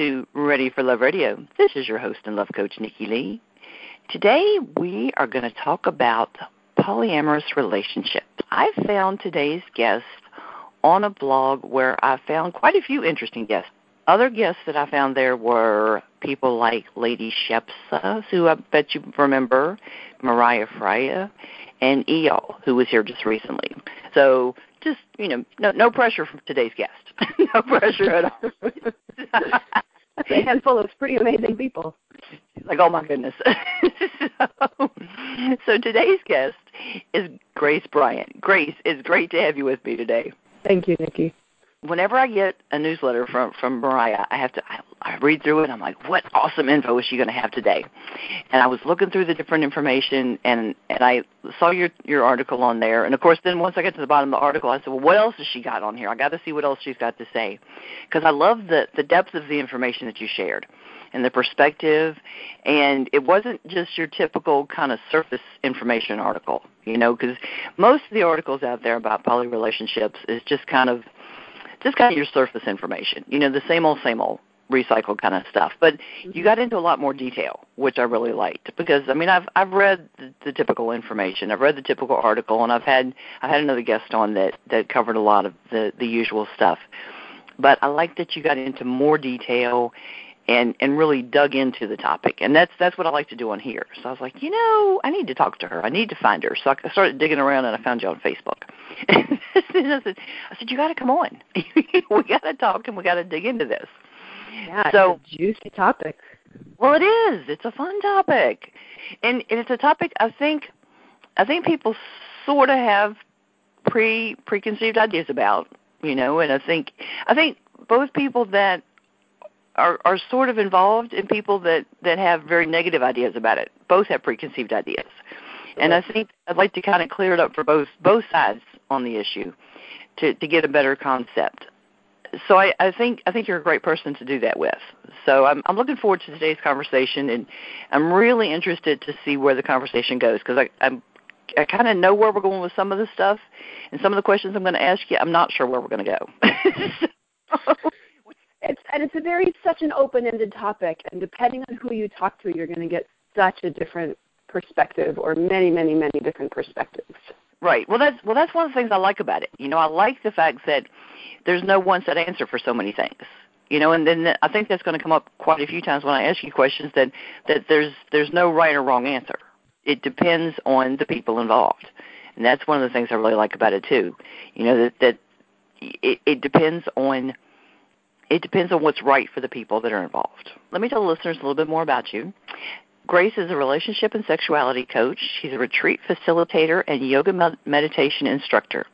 to Ready for Love Radio. This is your host and love coach, Nikki Lee. Today we are going to talk about polyamorous relationships. I found today's guest on a blog where I found quite a few interesting guests. Other guests that I found there were people like Lady Shepsa, who I bet you remember, Mariah Freya, and Eyal, who was here just recently. So just you know, no no pressure from today's guest. no pressure at all. That's a handful of pretty amazing people. Like, oh my goodness. so, so today's guest is Grace Bryant. Grace, it's great to have you with me today. Thank you, Nikki. Whenever I get a newsletter from from Mariah, I have to I, I read through it. and I'm like, what awesome info is she going to have today? And I was looking through the different information, and and I saw your your article on there. And of course, then once I get to the bottom of the article, I said, well, what else has she got on here? I got to see what else she's got to say, because I love the the depth of the information that you shared and the perspective and it wasn't just your typical kind of surface information article you know because most of the articles out there about poly relationships is just kind of just kind of your surface information you know the same old same old recycled kind of stuff. But you mm-hmm. got into a lot more detail which i really liked because i mean i've i've read the, the typical information. I've read the typical article and i've had i've had another guest on that that covered a lot of the the usual stuff. But i like that you got into more detail and and really dug into the topic and that's that's what i like to do on here so i was like you know i need to talk to her i need to find her so i started digging around and i found you on facebook and I said, I said, you got to come on. we got to talk and we got to dig into this. Yeah, so it's a juicy topic. Well, it is. It's a fun topic, and, and it's a topic I think I think people sort of have pre preconceived ideas about. You know, and I think I think both people that are are sort of involved in people that that have very negative ideas about it both have preconceived ideas and i think i'd like to kind of clear it up for both both sides on the issue to to get a better concept so I, I think I think you're a great person to do that with. So I'm I'm looking forward to today's conversation, and I'm really interested to see where the conversation goes because I I'm I kind of know where we're going with some of the stuff, and some of the questions I'm going to ask you, I'm not sure where we're going to go. it's and it's a very such an open-ended topic, and depending on who you talk to, you're going to get such a different perspective, or many, many, many different perspectives. Right. Well, that's well, that's one of the things I like about it. You know, I like the fact that there's no one set answer for so many things. You know, and then I think that's going to come up quite a few times when I ask you questions that that there's there's no right or wrong answer. It depends on the people involved, and that's one of the things I really like about it too. You know that that it, it depends on it depends on what's right for the people that are involved. Let me tell the listeners a little bit more about you. Grace is a relationship and sexuality coach. She's a retreat facilitator and yoga med- meditation instructor.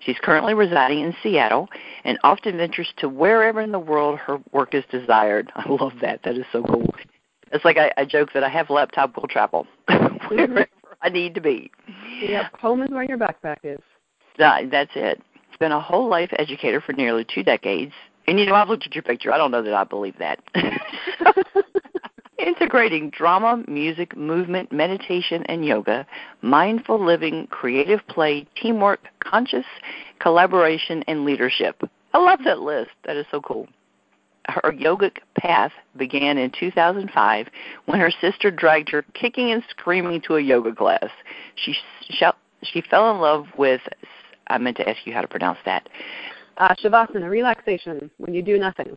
She's currently residing in Seattle and often ventures to wherever in the world her work is desired. I love that. That is so cool. It's like I, I joke that I have laptop will travel wherever I need to be. Yep, home is where your backpack is. That, that's it. Been a whole life educator for nearly two decades. And you know, I've looked at your picture. I don't know that I believe that. integrating drama, music, movement, meditation, and yoga, mindful living, creative play, teamwork, conscious collaboration, and leadership. I love that list. That is so cool. Her yogic path began in 2005 when her sister dragged her kicking and screaming to a yoga class. She she fell in love with. I meant to ask you how to pronounce that. Uh, shavasana, relaxation, when you do nothing.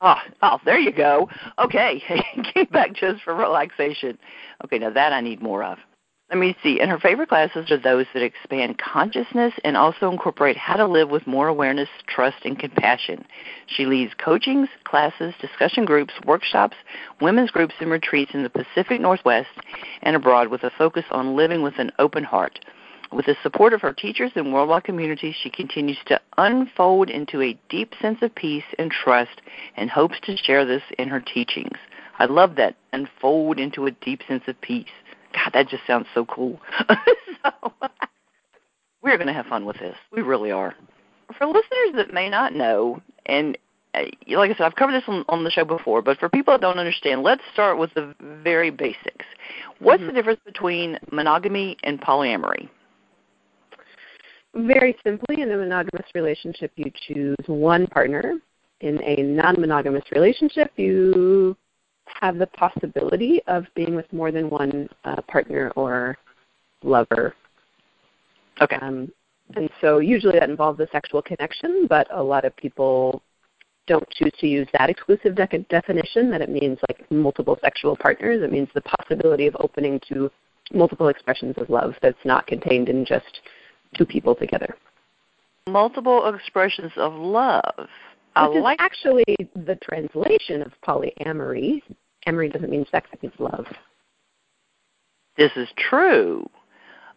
Oh, oh, there you go. Okay, came back just for relaxation. Okay, now that I need more of. Let me see. And her favorite classes are those that expand consciousness and also incorporate how to live with more awareness, trust, and compassion. She leads coachings, classes, discussion groups, workshops, women's groups, and retreats in the Pacific Northwest and abroad with a focus on living with an open heart. With the support of her teachers and worldwide community, she continues to unfold into a deep sense of peace and trust and hopes to share this in her teachings. I love that. Unfold into a deep sense of peace. God, that just sounds so cool. so, we're going to have fun with this. We really are. For listeners that may not know, and uh, like I said, I've covered this on, on the show before, but for people that don't understand, let's start with the very basics. What's Mhm. the difference between monogamy and polyamory? Very simply, in a monogamous relationship, you choose one partner. In a non monogamous relationship, you have the possibility of being with more than one uh, partner or lover. Okay. Um, and so usually that involves a sexual connection, but a lot of people don't choose to use that exclusive de- definition, that it means like multiple sexual partners. It means the possibility of opening to multiple expressions of love that's not contained in just two people together. Multiple expressions of love. I Which is actually the translation of polyamory. Amory doesn't mean sex, it means love. this is true.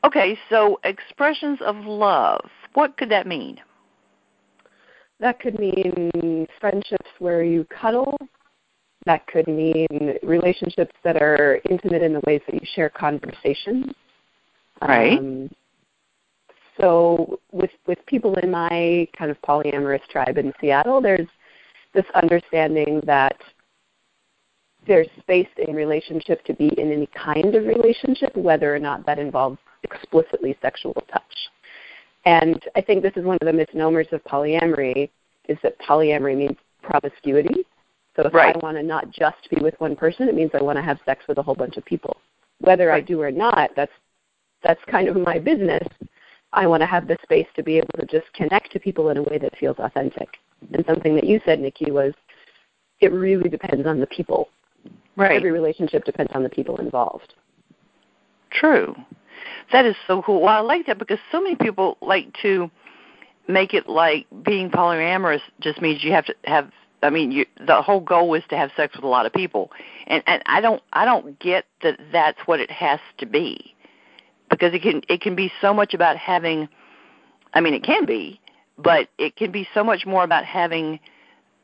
Okay, so expressions of love. What could that mean? That could mean friendships where you cuddle. That could mean relationships that are intimate in the ways that you share conversations. Right. Um, so with with people in my kind of polyamorous tribe in Seattle, there's this understanding that there's space in relationship to be in any kind of relationship, whether or not that involves explicitly sexual touch. And I think this is one of the misnomers of polyamory is that polyamory means promiscuity. So if Right. I want to not just be with one person, it means I want to have sex with a whole bunch of people. Whether I do or not, that's that's kind of my business. I want to have the space to be able to just connect to people in a way that feels authentic. And something that you said, Nikki, was it really depends on the people. Right. Every relationship depends on the people involved. True. That is so cool. Well, I like that because so many people like to make it like being polyamorous just means you have to have. I mean, you, the whole goal is to have sex with a lot of people, and and I don't I don't get that that's what it has to be, because it can it can be so much about having. I mean, it can be, but it can be so much more about having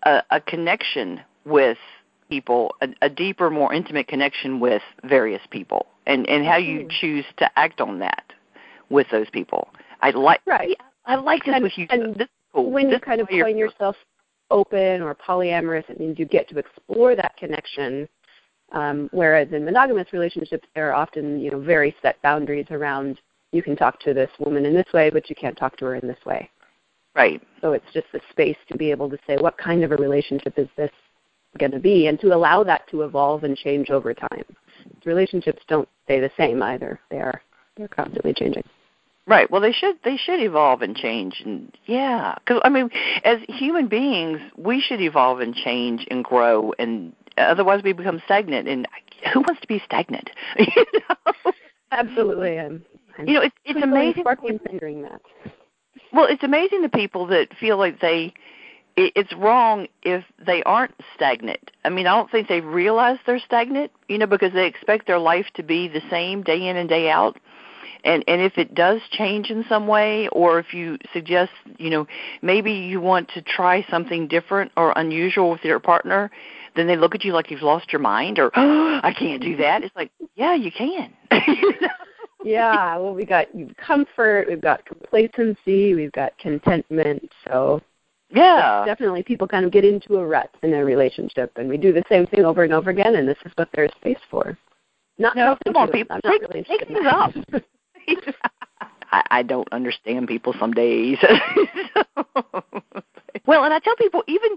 a, a connection with people, a, a deeper, more intimate connection with various people, and and how you Mhm. choose to act on that with those people. I like Right. I like this And- with you. and this cool. when you This is kind of why you're coin here. yourself open or polyamorous, it means you get to explore that connection. Um, whereas in monogamous relationships, there are often you know very set boundaries around you can talk to this woman in this way, but you can't talk to her in this way. right. So it's just the space to be able to say what kind of a relationship is this going to be, and to allow that to evolve and change over time. Relationships don't stay the same either; they are they're constantly changing. Right. Well, they should they should evolve and change, and yeah, because I mean, as human beings, we should evolve and change and grow, and otherwise we become stagnant. And who wants to be stagnant? you know, Absolutely, I'm. I'm you know it's it's amazing. sparkling fingering that. Well, it's amazing the people that feel like they it, it's wrong if they aren't stagnant. I mean, I don't think they realize they're stagnant, you know, because they expect their life to be the same day in and day out. And and if it does change in some way or if you suggest, you know, maybe you want to try something different or unusual with your partner, then they look at you like you've lost your mind or oh, I can't do that. It's like, yeah, you can. You know? Yeah, well, we got comfort, we've got complacency, we've got contentment. So yeah. definitely, people kind of get into a rut in their relationship, and we do the same thing over and over again. And this is what there's space for. Not No, come on, people. Take- really take things that. I, I don't understand people some days. well, and I tell people even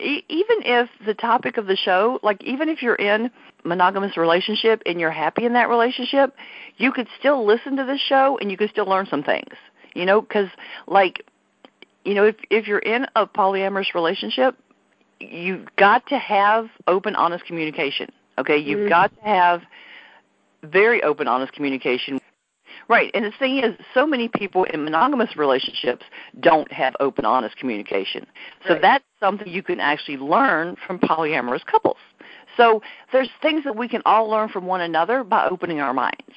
e- even if the topic of the show, like even if you're in monogamous relationship and you're happy in that relationship, you could still listen to this show and you could still learn some things. You know, because like you know, if if you're in a polyamorous relationship, you've got to have open, honest communication. Okay, you've Mhm. got to have very open, honest communication. Right, and the thing is, so many people in monogamous relationships don't have open, honest communication. So Right. that's something you can actually learn from polyamorous couples. So there's things that we can all learn from one another by opening our minds.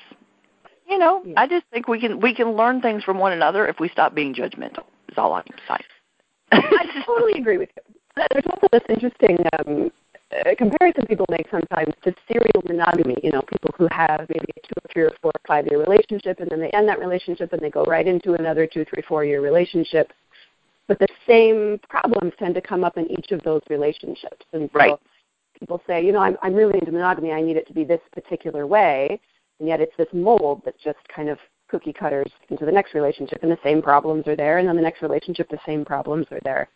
You know, Yeah. I just think we can we can learn things from one another if we stop being judgmental. Is all I can say. I totally agree with you. There's also this interesting um, uh, comparison people make sometimes to serial monogamy. You know, people who have maybe a two or three or four or five year relationship, and then they end that relationship and they go right into another two, three, four year relationship. but the same problems tend to come up in each of those relationships. And so Right. people say, you know, I'm, I'm really into monogamy. I need it to be this particular way, and yet it's this mold that just kind of cookie cutters into the next relationship, and the same problems are there, and then the next relationship, the same problems are there.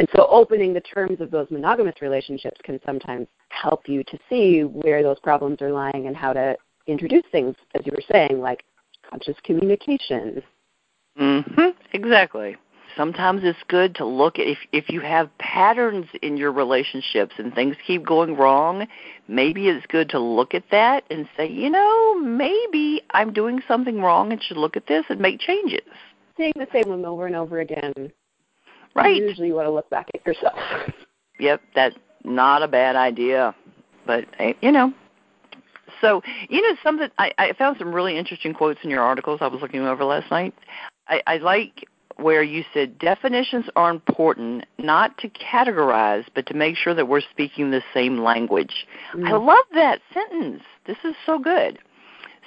And so opening the terms of those monogamous relationships can sometimes help you to see where those problems are lying and how to introduce things, as you were saying, like conscious communication. Mm-hmm. Exactly. Sometimes it's good to look at if if you have patterns in your relationships and things keep going wrong, maybe it's good to look at that and say, you know, maybe I'm doing something wrong and should look at this and make changes. Saying the same one over and over again. Right. Usually you want to look back at yourself. Yep, that's not a bad idea. But eh, you know, so you know something. I, I found some really interesting quotes in your articles. I was looking over last night. I, I like where you said definitions are important not to categorize, but to make sure that we're speaking the same language. I Mm. love that sentence. This is so good.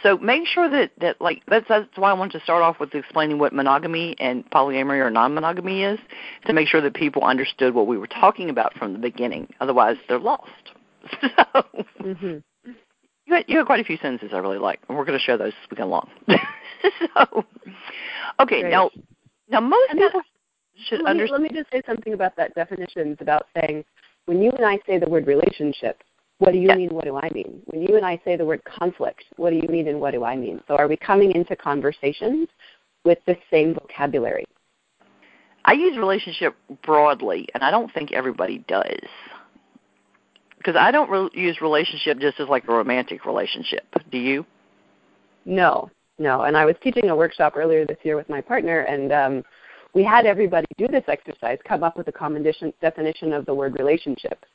So make sure that that like that's that's why I wanted to start off with explaining what monogamy and polyamory or non-monogamy is to make sure that people understood what we were talking about from the beginning. Otherwise, they're lost. So hmm you had, you had quite a few sentences I really like, and we're going to share those as we go along. so, okay, Great. now now most And that- people should let, me, understand. let me just say something about that definition. About saying when you and I say the word relationship, what do you mean? What do I mean? When you and I say the word conflict, what do you mean and what do I mean? So are we coming into conversations with the same vocabulary? I use relationship broadly, and I don't think everybody does. Because I don't re- use relationship just as like a romantic relationship. Do you? No, no. And I was teaching a workshop earlier this year with my partner, and um, we had everybody do this exercise, come up with a common definition- definition of the word relationship.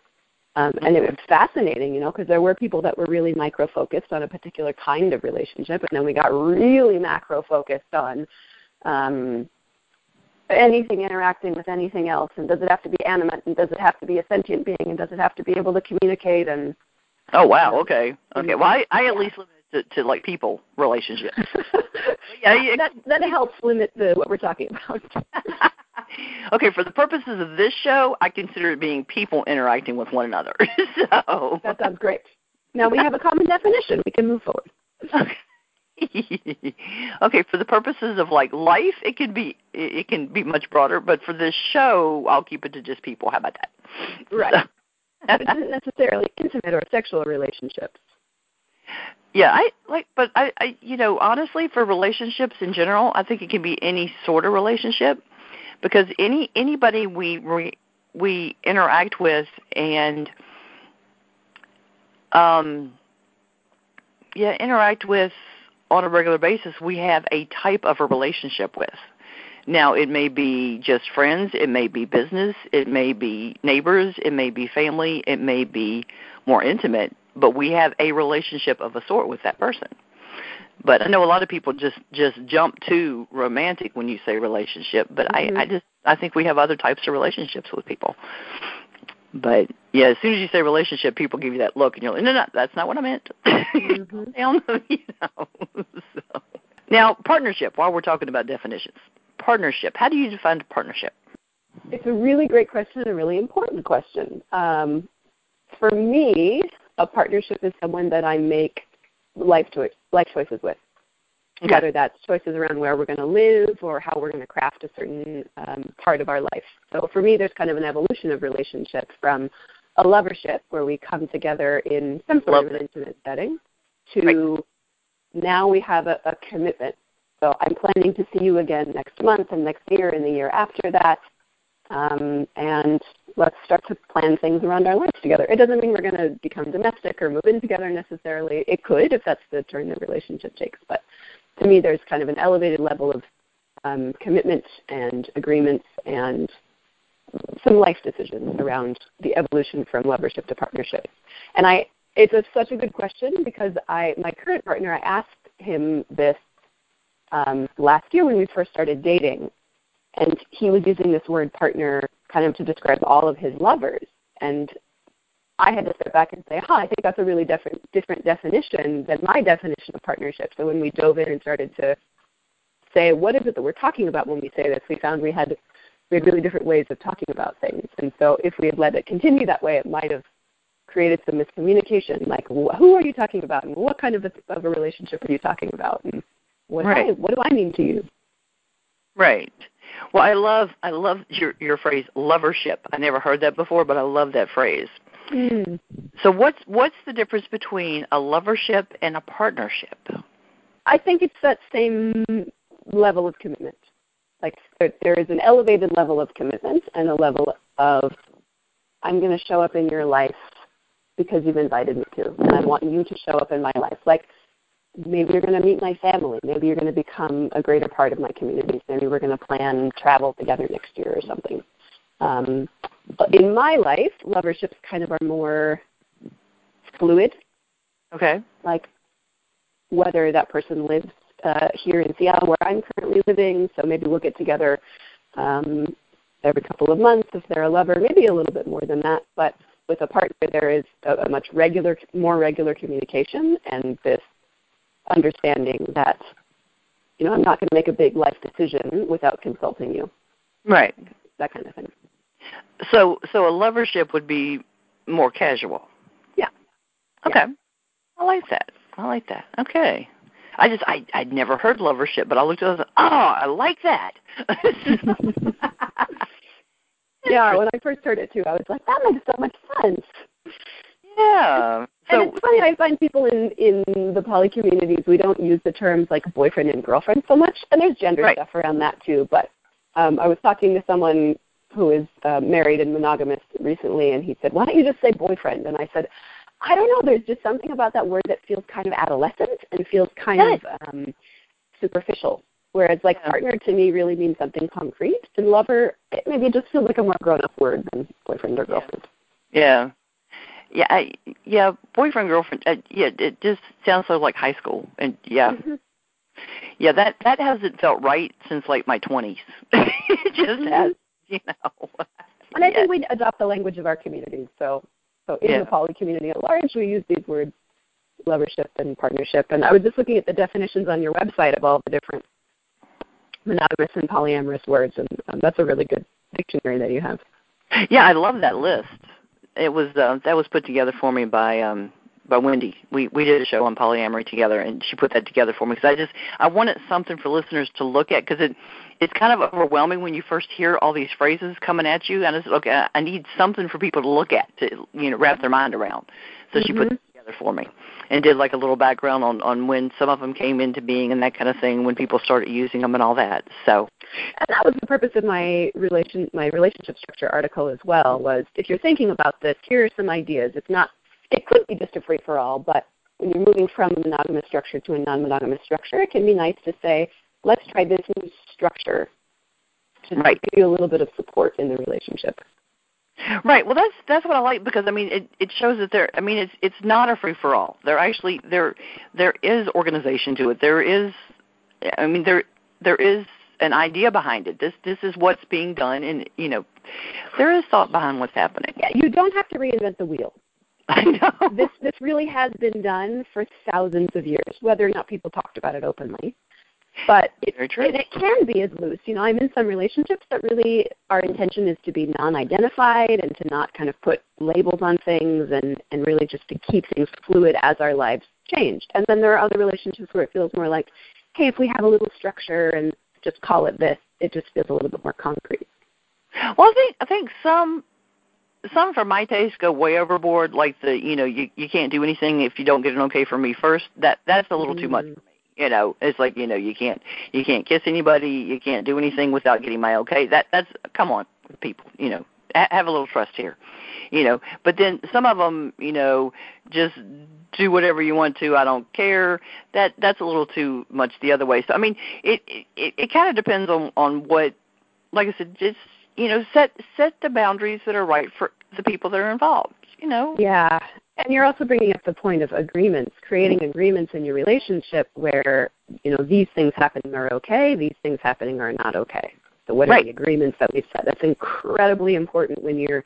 Um, and it was fascinating, you know, because there were people that were really micro focused on a particular kind of relationship, and then we got really macro focused on um, anything interacting with anything else. And does it have to be animate? And does it have to be a sentient being? And does it have to be able to communicate? And Oh wow. Okay. Okay. Well, I, I at Yeah. least limit it to, to like people relationships. yeah, yeah. that that helps limit the what we're talking about. okay, for the purposes of this show, I consider it being people interacting with one another. so That sounds great. Now we have a common definition. We can move forward. okay. okay, for the purposes of like life, it can be it can be much broader, but for this show, I'll keep it to just people. How about that? Right. But it isn't necessarily intimate or sexual relationships. Yeah, I like, but I, I, you know, honestly, for relationships in general, I think it can be any sort of relationship, because any anybody we re, we interact with and um, yeah, interact with on a regular basis, we have a type of a relationship with. Now, it may be just friends, it may be business, it may be neighbors, it may be family, it may be more intimate, but we have a relationship of a sort with that person. But I know a lot of people just just jump to romantic when you say relationship, but Mhm. I I just I think we have other types of relationships with people. But yeah, as soon as you say relationship, people give you that look, and you're like, no, no, that's not what I meant. Mhm. Down, you know. so. Now, partnership. While we're talking about definitions, partnership. How do you define partnership? It's a really great question and a really important question. Um, for me, a partnership is someone that I make life choice life choices with. Whether that's choices around where we're going to live or how we're going to craft a certain um, part of our life. So for me, there's kind of an evolution of relationship from a lovership where we come together in some sort Love of an intimate setting to now we have a, a commitment. So I'm planning to see you again next month and next year and the year after that. Um, and let's start to plan things around our lives together. It doesn't mean we're going to become domestic or move in together necessarily. It could if that's the turn the relationship takes. But to me, there's kind of an elevated level of um, commitment and agreements and some life decisions around the evolution from lovership to partnership. And I, it's a, such a good question because I, my current partner, I asked him this um, last year when we first started dating, and he was using this word partner kind of to describe all of his lovers. And I had to step back and say, huh, I think that's a really different, different definition than my definition of partnership. So when we dove in and started to say, what is it that we're talking about when we say this, we found we had we had really different ways of talking about things. And so if we had let it continue that way, it might have created some miscommunication. Like, wh- who are you talking about, and what kind of a, of a relationship are you talking about, and what do I, what do I mean to you? Right. Well, I love I love your your phrase lovership. I never heard that before, but I love that phrase. Mm. So what's what's the difference between a lovership and a partnership? I think it's that same level of commitment. Like there, there is an elevated level of commitment and a level of I'm going to show up in your life because you've invited me to, and I want you to show up in my life. Like maybe you're going to meet my family. Maybe you're going to become a greater part of my community. Maybe we're going to plan travel together next year or something. Um, but in my life, loverships kind of are more fluid Okay. like whether that person lives uh, here in Seattle where I'm currently living. So maybe we'll get together um, every couple of months if they're a lover, maybe a little bit more than that. But with a partner, there is a, a much regular, more regular communication and this understanding that you know I'm not going to make a big life decision without consulting you. Right. That kind of thing. So so a lovership would be more casual. Yeah. Okay. I like that. I like that. Okay. I just I I'd never heard lovership, but I looked at it and I was like, oh, I like that. Yeah, when I first heard it too, I was like, that makes so much sense. Yeah. So and it's funny, I find people in in the poly communities we don't use the terms like boyfriend and girlfriend so much, and there's gender Right. stuff around that too. But um, I was talking to someone who is uh, married and monogamous recently, and he said, "Why don't you just say boyfriend?" And I said, "I don't know. There's just something about that word that feels kind of adolescent and feels kind Yes. of um, superficial." Whereas like Yeah. partner to me really means something concrete, and lover it maybe it just feels like a more grown up word than boyfriend or girlfriend. Yeah. Yeah, I, yeah, boyfriend girlfriend. Uh, yeah, it just sounds so like high school, and yeah, Mhm. yeah, that that hasn't felt right since like my twenties. it just Mhm. has, you know. And I Yeah. think we adopt the language of our communities. So, so in Yeah. the poly community at large, we use these words, lovership and partnership. And I was just looking at the definitions on your website of all the different monogamous and polyamorous words, and um, that's a really good dictionary that you have. Yeah, I love that list. It was uh, that was put together for me by um by Wendy. We we did a show on polyamory together, and she put that together for me because I just I wanted something for listeners to look at because it it's kind of overwhelming when you first hear all these phrases coming at you, and I said, okay, I- need something for people to look at to you know wrap their mind around. So she put it together for me and did like a little background on on when some of them came into being and that kind of thing when people started using them and all that. So And that was the purpose of my relation my relationship structure article as well. Was if you're thinking about this, here are some ideas. It's not it could be just a free for all, but when you're moving from a monogamous structure to a non-monogamous structure, it can be nice to say, let's try this new structure to Right. give you a little bit of support in the relationship. Right. Well, that's that's what I like because I mean it it shows that there. I mean it's it's not a free for all. There actually there there is organization to it. There is, I mean there there is an idea behind it. This this is what's being done, and you know there is thought behind what's happening. Yeah, you don't have to reinvent the wheel. I know. This this really has been done for thousands of years, whether or not people talked about it openly. But it, and it can be as loose. You know, I'm in some relationships that really our intention is to be non-identified and to not kind of put labels on things and and really just to keep things fluid as our lives changed. And then there are other relationships where it feels more like, hey, if we have a little structure and just call it this, it just feels a little bit more concrete. Well, I think I think some some for my taste go way overboard. Like the you know you you can't do anything if you don't get an okay from me first. That that's a little too much me. You know, it's like you know you can't you can't kiss anybody. You can't do anything without getting my okay. That that's come on people. You know, ha- have a little trust here. You know, but then some of them you know just do whatever you want to. I don't care. That that's a little too much the other way. So I mean, it it it kind of depends on on what like I said, just you know, set set the boundaries that are right for the people that are involved. You know. Yeah. And you're also bringing up the point of agreements, creating agreements in your relationship where, you know, these things happening are okay, these things happening are not okay. So what are the agreements that we've set? That's incredibly important when you're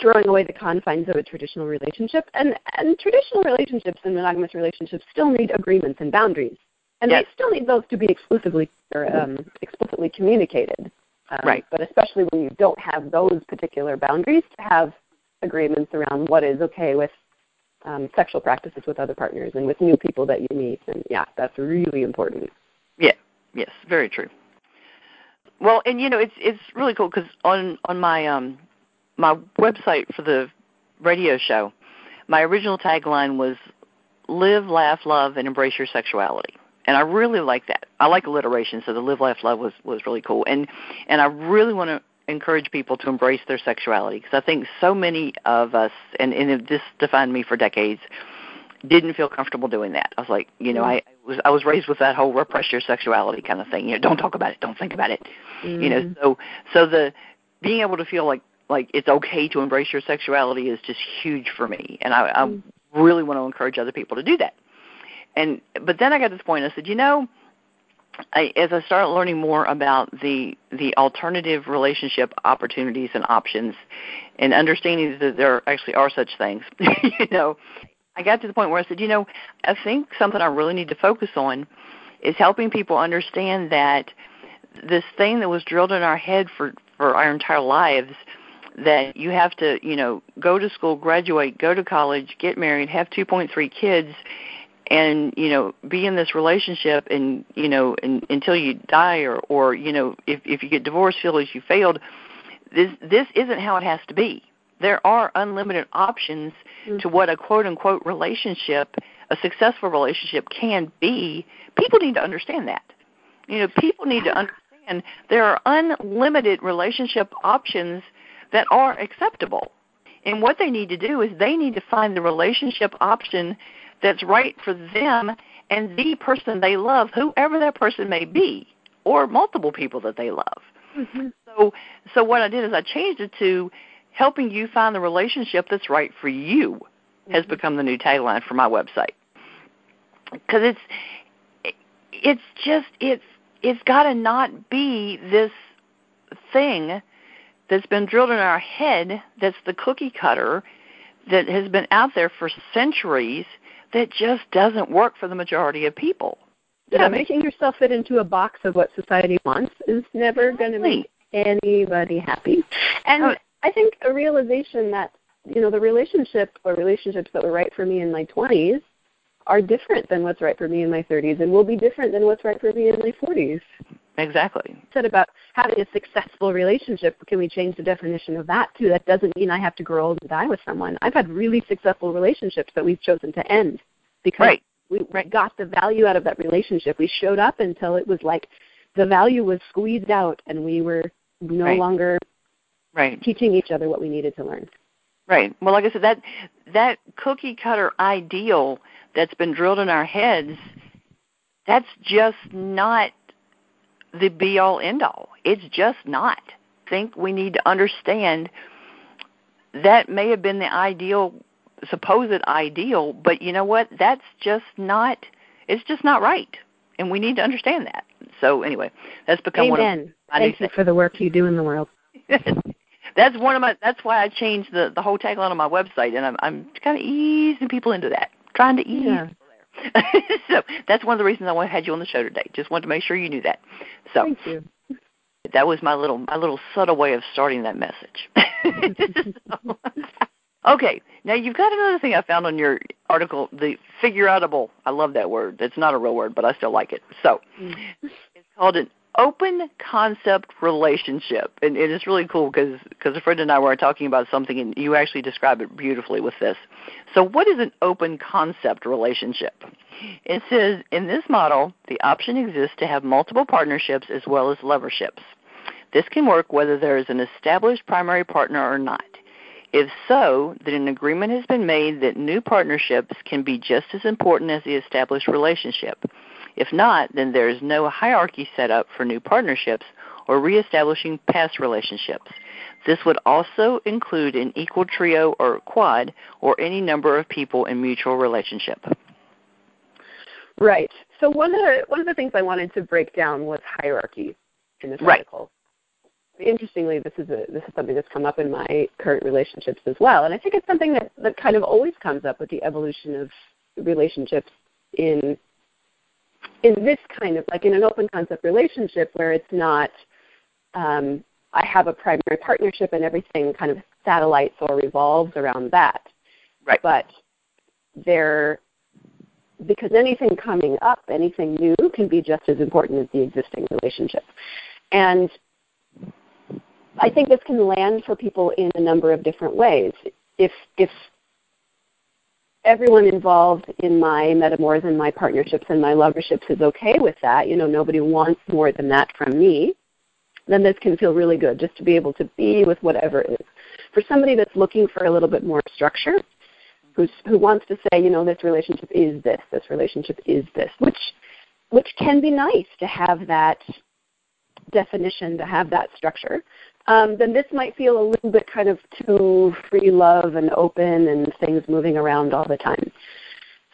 throwing away the confines of a traditional relationship. And and traditional relationships and monogamous relationships still need agreements and boundaries. And Yes. they still need those to be exclusively or um, explicitly communicated. Um, Right. But especially when you don't have those particular boundaries, to have agreements around what is okay with um, sexual practices with other partners and with new people that you meet. And yeah, that's really important. Yeah. Yes. Very true. Well, and you know, it's it's really cool because on on my um my website for the radio show, my original tagline was "Live, laugh, love, and embrace your sexuality." And I really like that. I like alliteration, so the "live, laugh, love" was was really cool. And and I really want to encourage people to embrace their sexuality because I think so many of us, and and this defined me for decades, didn't feel comfortable doing that. I was like, you know, I was I was raised with that whole repress your sexuality kind of thing. You know, don't talk about it, don't think about it. Mm-hmm. You know, so so the being able to feel like like it's okay to embrace your sexuality is just huge for me, and I, I really want to encourage other people to do that. And but then I got to this point. I said, you know, I, as I started learning more about the the alternative relationship opportunities and options, and understanding that there actually are such things, you know, I got to the point where I said, you know, I think something I really need to focus on is helping people understand that this thing that was drilled in our head for for our entire lives that you have to, you know, go to school, graduate, go to college, get married, have 2.3 kids and you know be in this relationship and you know and, until you die or or you know if if you get divorced feel as you failed this this isn't how it has to be. There are unlimited options mm-hmm. to what a quote unquote relationship a successful relationship can be. People need to understand that. You know people need to understand there are unlimited relationship options that are acceptable. And what they need to do is they need to find the relationship option that's right for them and the person they love, whoever that person may be, or multiple people that they love. Mm-hmm. So, so what I did is I changed it to helping you find the relationship that's right for you. Mm-hmm. Has become the new tagline for my website because it's it's just it's it's got to not be this thing that's been drilled in our head that's the cookie cutter that has been out there for centuries that just doesn't work for the majority of people. Yeah, making yourself fit into a box of what society wants is never going to make anybody happy. And oh. I think a realization that you know the relationship or relationships that were right for me in my 20s are different than what's right for me in my 30s and will be different than what's right for me in my 40s. Exactly. Said about having a successful relationship, can we change the definition of that too? That doesn't mean I have to grow old and die with someone. I've had really successful relationships that we've chosen to end because right. we right. got the value out of that relationship. We showed up until it was like the value was squeezed out and we were no right. longer right. teaching each other what we needed to learn. Right. Well, like I said, that that cookie cutter ideal that's been drilled in our heads, that's just not the be all end all. It's just not. I think we need to understand that may have been the ideal supposed ideal, but you know what? That's just not it's just not right. And we need to understand that. So anyway, that's become Amen. one of my Thank you for the work you do in the world. that's one of my that's why I changed the the whole tagline on my website and I'm I'm kind of easing people into that. Trying to ease yeah. so that's one of the reasons I had you on the show today. Just wanted to make sure you knew that. So Thank you. That was my little my little subtle way of starting that message. so, okay, now you've got another thing I found on your article, the figure outable. I love that word. It's not a real word, but I still like it. So mm. it's called an open concept relationship, and it is really cool because because a friend and I were talking about something, and you actually describe it beautifully with this. So, what is an open concept relationship? It says in this model, the option exists to have multiple partnerships as well as loverships. This can work whether there is an established primary partner or not. If so, then an agreement has been made that new partnerships can be just as important as the established relationship. If not, then there is no hierarchy set up for new partnerships or reestablishing past relationships. This would also include an equal trio or quad or any number of people in mutual relationship. Right. So one of the one of the things I wanted to break down was hierarchy in this right. article. Interestingly, this is a this is something that's come up in my current relationships as well, and I think it's something that that kind of always comes up with the evolution of relationships in in this kind of like in an open concept relationship where it's not um, I have a primary partnership and everything kind of satellites or revolves around that. Right. But there, because anything coming up, anything new can be just as important as the existing relationship. And I think this can land for people in a number of different ways. If if everyone involved in my metamors and my partnerships and my loverships is okay with that, you know, nobody wants more than that from me, then this can feel really good just to be able to be with whatever it is. For somebody that's looking for a little bit more structure, who's who wants to say, you know, this relationship is this, this relationship is this, which which can be nice to have that definition, to have that structure um, then this might feel a little bit kind of too free love and open and things moving around all the time.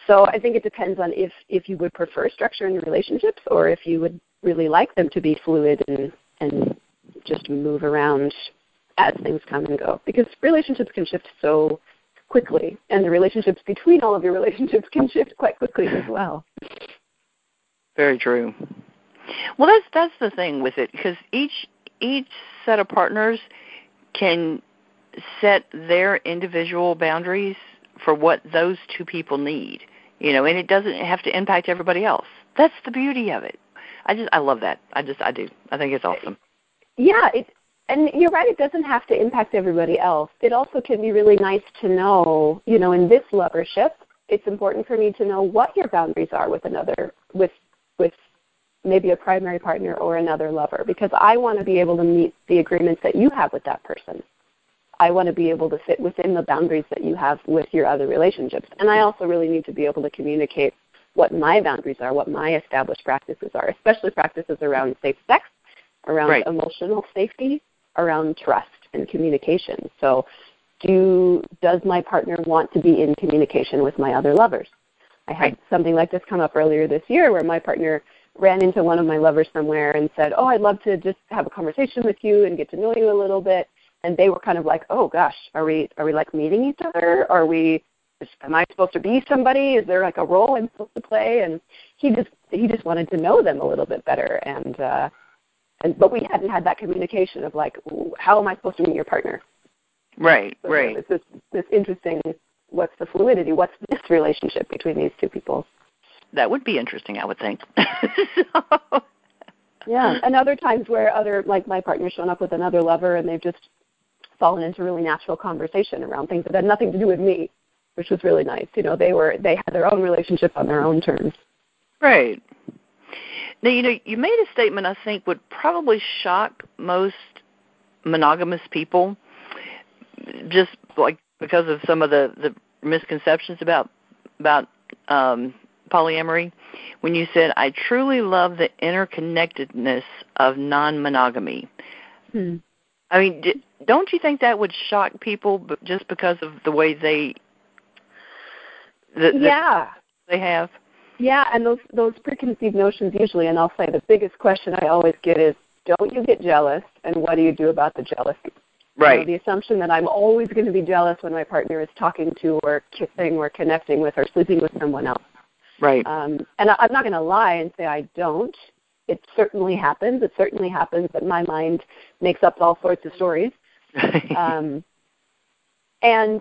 So I think it depends on if, if you would prefer structure in your relationships or if you would really like them to be fluid and, and just move around as things come and go. Because relationships can shift so quickly, and the relationships between all of your relationships can shift quite quickly as well. Very true. Well, that's that's the thing with it because each each set of partners can set their individual boundaries for what those two people need. You know, and it doesn't have to impact everybody else. That's the beauty of it. I just I love that. I just I do. I think it's awesome. Yeah, it and you're right, it doesn't have to impact everybody else. It also can be really nice to know, you know, in this lovership, it's important for me to know what your boundaries are with another with maybe a primary partner or another lover because I want to be able to meet the agreements that you have with that person. I want to be able to fit within the boundaries that you have with your other relationships. And I also really need to be able to communicate what my boundaries are, what my established practices are, especially practices around safe sex, around right. emotional safety, around trust and communication. So do does my partner want to be in communication with my other lovers? I had right. something like this come up earlier this year where my partner ran into one of my lovers somewhere and said, "Oh, I'd love to just have a conversation with you and get to know you a little bit." And they were kind of like, "Oh gosh, are we are we like meeting each other? Are we am I supposed to be somebody? Is there like a role I'm supposed to play?" And he just he just wanted to know them a little bit better and uh and but we hadn't had that communication of like, how am I supposed to meet your partner? Right, so right. It's this this interesting what's the fluidity? What's this relationship between these two people? That would be interesting, I would think. so. Yeah, and other times where other like my partner's shown up with another lover and they've just fallen into really natural conversation around things that had nothing to do with me, which was really nice. You know, they were they had their own relationship on their own terms. Right. Now, you know, you made a statement I think would probably shock most monogamous people, just like because of some of the the misconceptions about about um, polyamory when you said, I truly love the interconnectedness of non monogamy. Hmm. I mean, don't you think that would shock people just because of the way they. The, yeah. They have? Yeah, and those those preconceived notions usually, and I'll say the biggest question I always get is, don't you get jealous, and what do you do about the jealousy? Right. You know, the assumption that I'm always going to be jealous when my partner is talking to or kissing or connecting with or sleeping with someone else. Right. Um, and I, I'm not going to lie and say I don't. It certainly happens. It certainly happens that my mind makes up all sorts of stories. um, and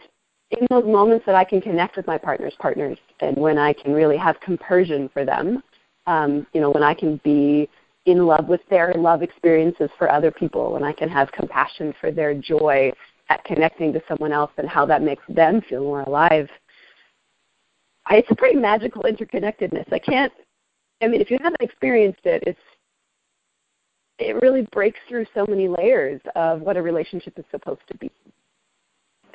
in those moments that I can connect with my partner's partners and when I can really have compersion for them, um, you know, when I can be in love with their love experiences for other people, when I can have compassion for their joy at connecting to someone else and how that makes them feel more alive, it's a pretty magical interconnectedness. I can't. I mean, if you haven't experienced it, it's it really breaks through so many layers of what a relationship is supposed to be.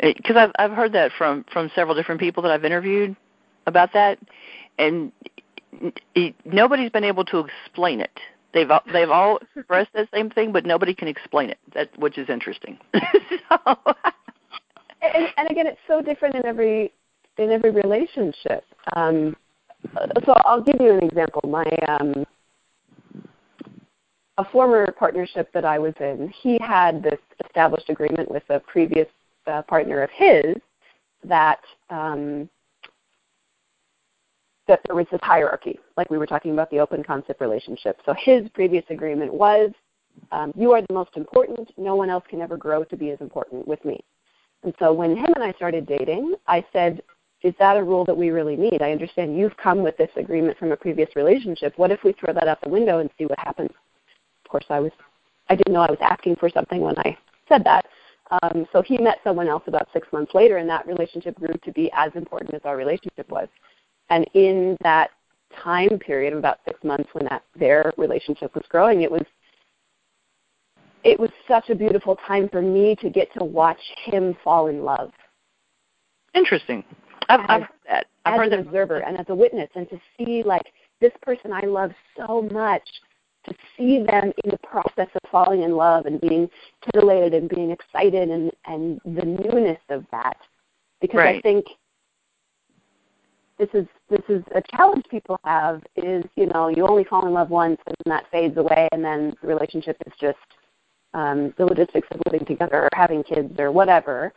Because I've I've heard that from from several different people that I've interviewed about that, and it, nobody's been able to explain it. They've they've all expressed that same thing, but nobody can explain it. That which is interesting. so. and, and again, it's so different in every in every relationship. Um, so I'll give you an example. My um, a former partnership that I was in, he had this established agreement with a previous uh, partner of his that um, that there was this hierarchy, like we were talking about the open concept relationship. So his previous agreement was Um, you are the most important. No one else can ever grow to be as important with me. And so when him and I started dating, I said, is that a rule that we really need? I understand you've come with this agreement from a previous relationship. What if we throw that out the window and see what happens? Of course, I was, I didn't know I was asking for something when I said that. Um, so he met someone else about six months later, and that relationship grew to be as important as our relationship was. And in that time period of about six months when that their relationship was growing, it was it was such a beautiful time for me to get to watch him fall in love. Interesting. I've, I've heard that. I've as heard an that. observer and as a witness, and to see like this person I love so much, to see them in the process of falling in love and being titillated and being excited and and the newness of that, because Right. I think this is this is a challenge people have is you know you only fall in love once and that fades away and then the relationship is just um, the logistics of living together or having kids or whatever.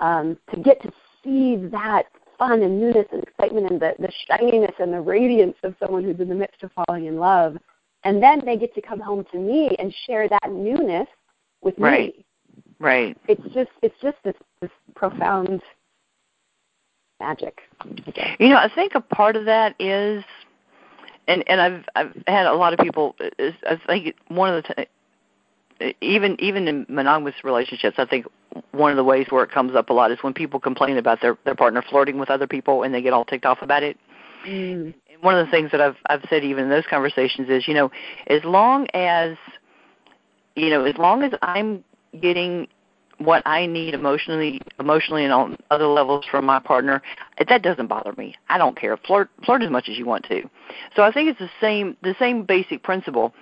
Um, to get to see that fun and newness and excitement and the, the shininess and the radiance of someone who's in the midst of falling in love, and then they get to come home to me and share that newness with Right. me. Right. It's just it's just this this profound magic. You know, I think a part of that is, and and I've I've had a lot of people. I think one of the t- even even in monogamous relationships, I think one of the ways where it comes up a lot is when people complain about their their partner flirting with other people and they get all ticked off about it. Mm. And one of the things that I've I've said even in those conversations is, you know, as long as you know, as long as I'm getting what I need emotionally, emotionally and on other levels from my partner, that doesn't bother me. I don't care. Flirt, flirt as much as you want to. So I think it's the same, the same basic principle.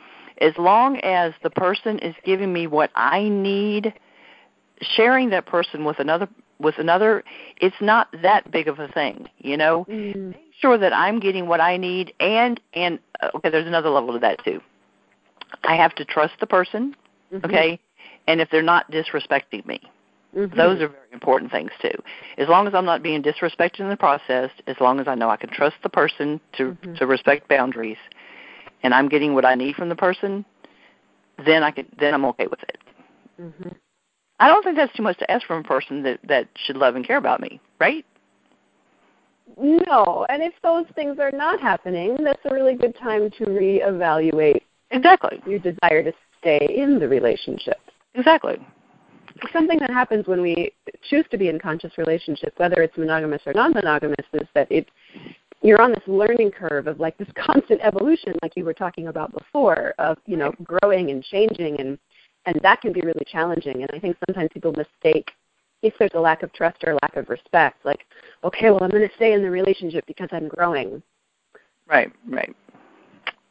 As long as the person is giving me what I need, sharing that person with another, with another, it's not that big of a thing, you know. Mm. Make sure that I'm getting what I need, and and uh, okay, there's another level to that too. I have to trust the person, Mhm. okay, and if they're not disrespecting me. Mhm. Those are very important things too. As long as I'm not being disrespected in the process, as long as I know I can trust the person to Mhm. to respect boundaries, and I'm getting what I need from the person, then I can then I'm okay with it. Mhm. I don't think that's too much to ask from a person that that should love and care about me, right? No, and if those things are not happening, that's a really good time to reevaluate Exactly. your desire to stay in the relationship. Exactly. Something that happens when we choose to be in conscious relationships, whether it's monogamous or non-monogamous, is that it you're on this learning curve of like this constant evolution, like you were talking about before, of you know growing and changing, and and that can be really challenging. And I think sometimes people mistake if there's a lack of trust or lack of respect, like okay, well I'm going to stay in the relationship because I'm growing. Right. Right.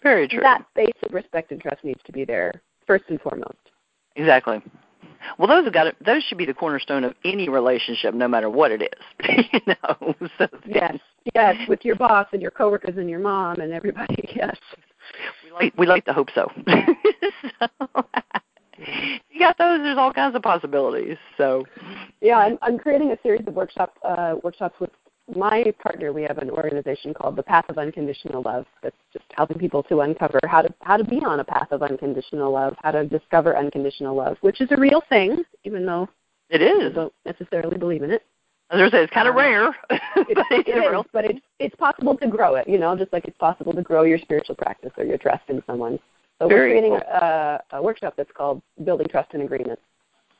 Very true. That basic respect and trust needs to be there first and foremost. Exactly. Well, those have got to, those should be the cornerstone of any relationship, no matter what it is. you know. So Yes, yes, with your boss and your coworkers and your mom and everybody. Yes. we like we like to hope so. so you got those. There's all kinds of possibilities. So Yeah, I'm, I'm creating a series of workshops uh, workshops with my partner. We have an organization called the Path of Unconditional Love that's just helping people to uncover how to how to be on a path of unconditional love, how to discover unconditional love, which is a real thing, even though it people don't necessarily believe in it. As I say, it's kind of Um, rare. It, but it's but it's it's possible to grow it. You know, just like it's possible to grow your spiritual practice or your trust in someone. So we're creating cool. a, a workshop that's called Building Trust and Agreement.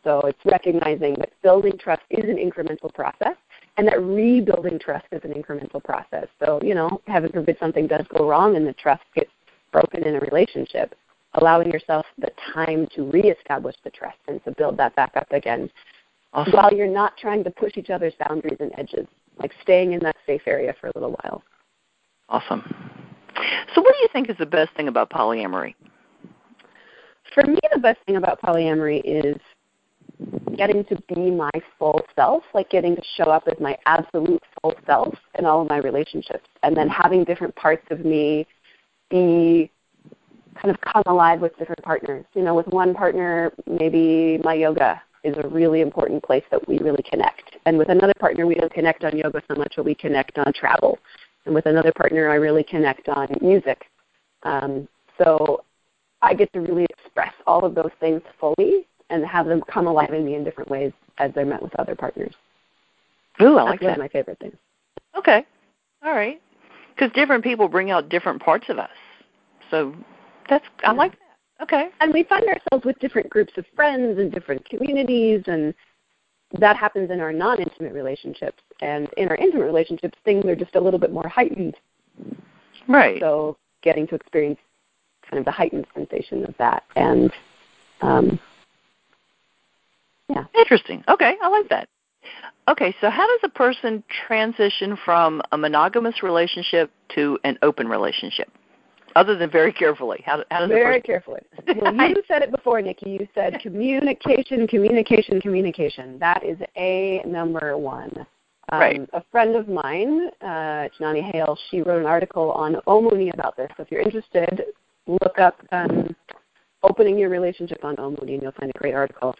So it's recognizing that building trust is an incremental process and that rebuilding trust is an incremental process. So, you know, heaven forbid something does go wrong and the trust gets broken in a relationship, allowing yourself the time to reestablish the trust and to build that back up again Awesome. while you're not trying to push each other's boundaries and edges, like staying in that safe area for a little while. Awesome. So, what do you think is the best thing about polyamory? For me, the best thing about polyamory is getting to be my full self, like getting to show up as my absolute full self in all of my relationships, and then having different parts of me be kind of come alive with different partners. You know, with one partner, maybe my yoga is a really important place that we really connect. And with another partner, we don't connect on yoga so much, but we connect on travel. And with another partner, I really connect on music. Um, so I get to really express all of those things fully and have them come alive in me in different ways as they're met with other partners. Ooh, I That's like one that. of my favorite things. Okay. All right. Because different people bring out different parts of us. So that's I Yeah. like that. Okay. And we find ourselves with different groups of friends and different communities and that happens in our non intimate relationships. And in our intimate relationships things are just a little bit more heightened. Right. So getting to experience kind of the heightened sensation of that. And um, yeah. Interesting. Okay, I like that. Okay, so how does a person transition from a monogamous relationship to an open relationship? Other than very carefully, how, how does Very person? carefully. Well, you said it before, Nikki. You said communication, communication, communication. That is a number one. Um, Right. A friend of mine, uh, Janani Hale, she wrote an article on Omuni about this. So if you're interested, look up um, opening your relationship on Omuni, and you'll find a great article.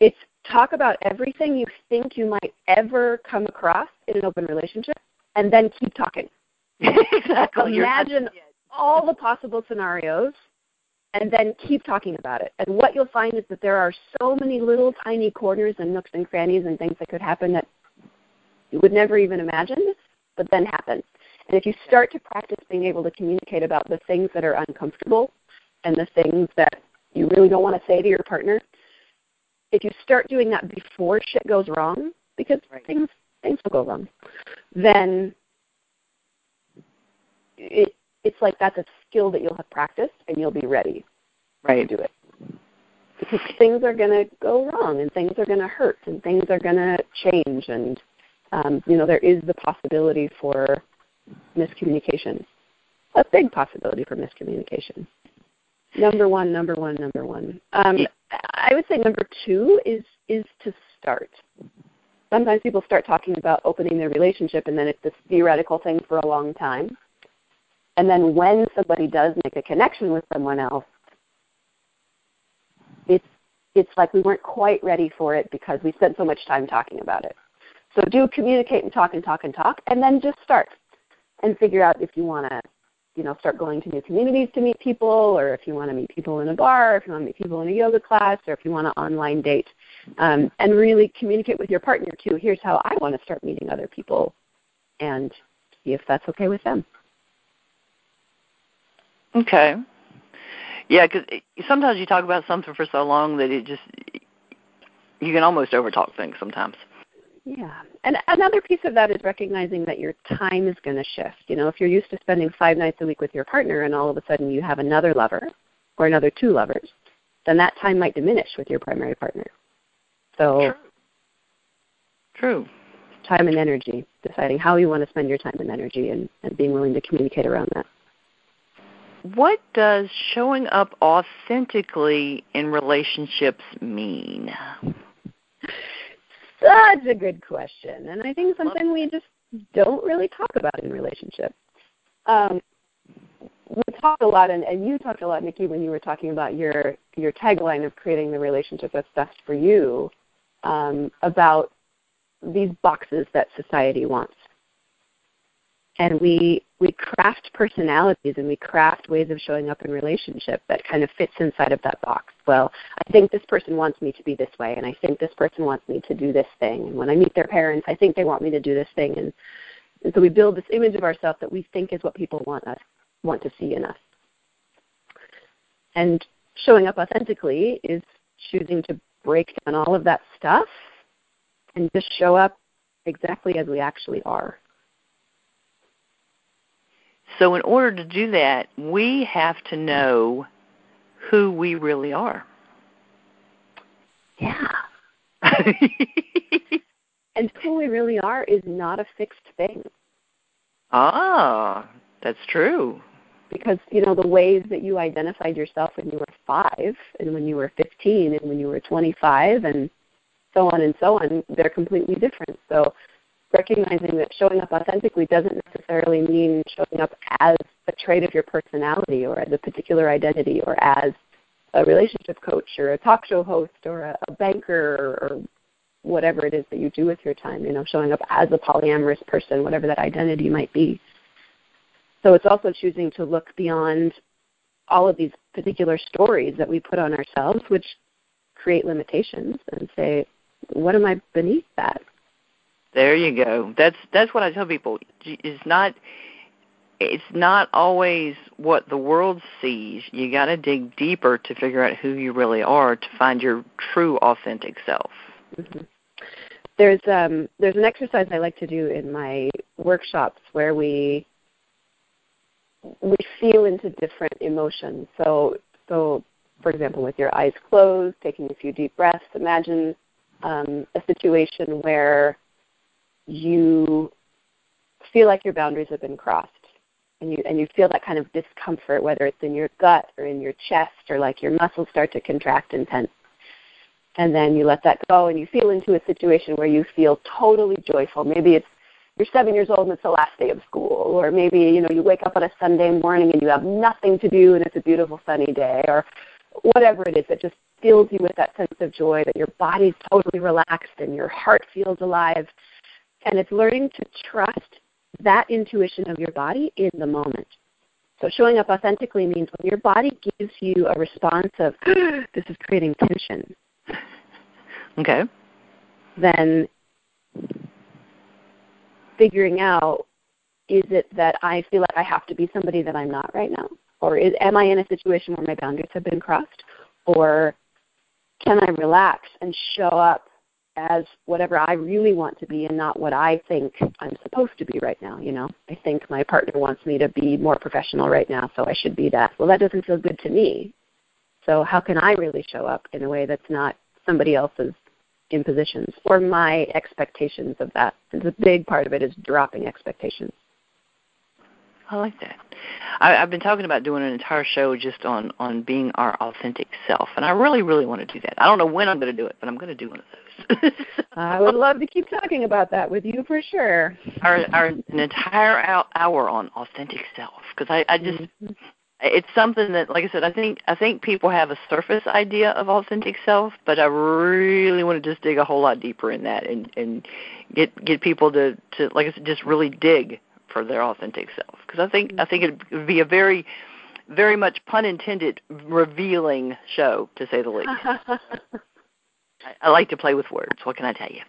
It's talk about everything you think you might ever come across in an open relationship, and then keep talking. exactly. Oh, imagine all the possible scenarios and then keep talking about it. And what you'll find is that there are so many little tiny corners and nooks and crannies and things that could happen that you would never even imagine, but then happen. And if you start to practice being able to communicate about the things that are uncomfortable and the things that you really don't want to say to your partner, if you start doing that before shit goes wrong, because Right. things things will go wrong, then it it's like that's a skill that you'll have practiced and you'll be ready to right. do it. Because things are going to go wrong and things are going to hurt and things are going to change and um, you know there is the possibility for miscommunication, a big possibility for miscommunication. Number one, number one, number one. Um. I would say number two is is to start. Sometimes people start talking about opening their relationship and then it's this theoretical thing for a long time. And then when somebody does make a connection with someone else, it's it's like we weren't quite ready for it because we spent so much time talking about it. So do communicate and talk and talk and talk, and then just start and figure out if you want to, you know, start going to new communities to meet people, or if you want to meet people in a bar, if you want to meet people in a yoga class, or if you want to online date, um, and really communicate with your partner too. Here's how I want to start meeting other people, and see if that's okay with them. Okay. Yeah, because sometimes you talk about something for so long that it just you can almost overtalk things sometimes. Yeah. And another piece of that is recognizing that your time is going to shift. You know, if you're used to spending five nights a week with your partner and all of a sudden you have another lover or another two lovers, then that time might diminish with your primary partner. So, True. true. time and energy, deciding how you want to spend your time and energy and, and being willing to communicate around that. What does showing up authentically in relationships mean? Such a good question. And I think something we just don't really talk about in relationships. Um, we talk a lot, and, and you talked a lot, Nikki, when you were talking about your your tagline of creating the relationship that's best for you, um, about these boxes that society wants, and we we craft personalities and we craft ways of showing up in relationship that kind of fits inside of that box. Well, I think this person wants me to be this way, and I think this person wants me to do this thing, and when I meet their parents, I think they want me to do this thing, and, and so we build this image of ourselves that we think is what people want us want to see in us. And showing up authentically is choosing to break down all of that stuff and just show up exactly as we actually are. So, in order to do that, we have to know who we really are. Yeah. And who we really are is not a fixed thing. ah, that's true. Because, you know, the ways that you identified yourself when you were five and when you were 15 and when you were 25 and so on and so on, they're completely different. So recognizing that showing up authentically doesn't necessarily mean showing up as a trait of your personality or as a particular identity or as a relationship coach or a talk show host or a, a banker or, whatever it is that you do with your time, you know, showing up as a polyamorous person, whatever that identity might be. So it's also choosing to look beyond all of these particular stories that we put on ourselves, which create limitations, and say, what am I beneath that? There you go. That's that's what I tell people. It's not it's not always what the world sees. You got to dig deeper to figure out who you really are to find your true authentic self. Mm-hmm. There's um there's an exercise I like to do in my workshops where we we feel into different emotions. So so for example, with your eyes closed, taking a few deep breaths, imagine um, a situation where you feel like your boundaries have been crossed and you and you feel that kind of discomfort whether it's in your gut or in your chest or like your muscles start to contract and tense and then you let that go and you feel into a situation where you feel totally joyful. Maybe it's you're seven years old and it's the last day of school or maybe you know you wake up on a sunday morning and you have nothing to do and it's a beautiful sunny day or whatever it is that just fills you with that sense of joy that your body's totally relaxed and your heart feels alive and it's learning to trust that intuition of your body in the moment. So showing up authentically means when your body gives you a response of this is creating tension. Okay. Then figuring out is it that I feel like I have to be somebody that I'm not right now? Or is, am I in a situation where my boundaries have been crossed? Or can I relax and show up as whatever I really want to be and not what I think I'm supposed to be right now, you know. I think my partner wants me to be more professional right now, so I should be that. Well, that doesn't feel good to me. So how can I really show up in a way that's not somebody else's impositions or my expectations of that? Because a big part of it is dropping expectations. I like that. I, I've been talking about doing an entire show just on on being our authentic self, and I really, really want to do that. I don't know when I'm going to do it, but I'm going to do one of those. I would love to keep talking about that with you for sure. Our, our an entire hour on authentic self, because I, I just mm-hmm. it's something that, like I said, I think I think people have a surface idea of authentic self, but I really want to just dig a whole lot deeper in that and and get get people to to like I said, just really dig for their authentic self because I think I think mm-hmm. it would be a very very much pun intended revealing show to say the least. I, I like to play with words. What can I tell you?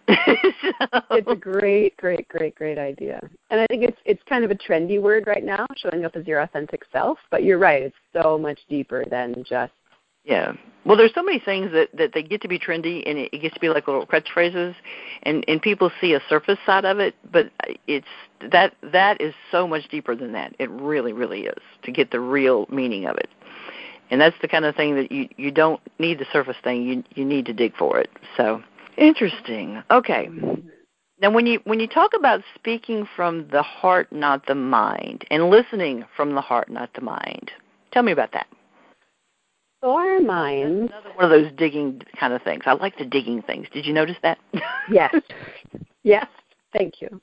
so. It's a great, great, great, great idea, and I think it's it's kind of a trendy word right now, showing up as your authentic self. But you're right; it's so much deeper than just yeah. Well, there's so many things that that they get to be trendy, and it, it gets to be like little catchphrases, and and people see a surface side of it, but it's that that is so much deeper than that. It really, really is to get the real meaning of it, and that's the kind of thing that you you don't need the surface thing. You you need to dig for it. So interesting. Okay. Now, when you when you talk about speaking from the heart, not the mind, and listening from the heart, not the mind, tell me about that. Our minds. Another one of those digging kind of things. I like the digging things. Did you notice that? yes. Yes. Thank you.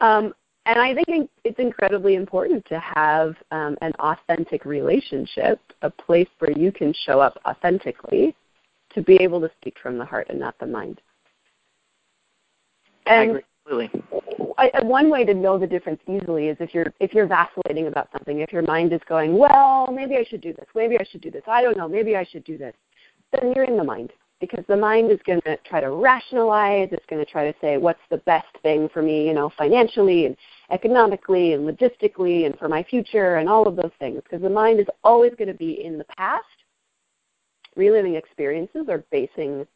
Um, and I think it's incredibly important to have um, an authentic relationship, a place where you can show up authentically to be able to speak from the heart and not the mind. And I agree completely. I, one way to know the difference easily is if you're if you're vacillating about something. If your mind is going, well, maybe I should do this. Maybe I should do this. I don't know. Maybe I should do this. Then you're in the mind because the mind is going to try to rationalize. It's going to try to say what's the best thing for me, you know, financially and economically and logistically and for my future and all of those things. Because the mind is always going to be in the past, reliving experiences or basing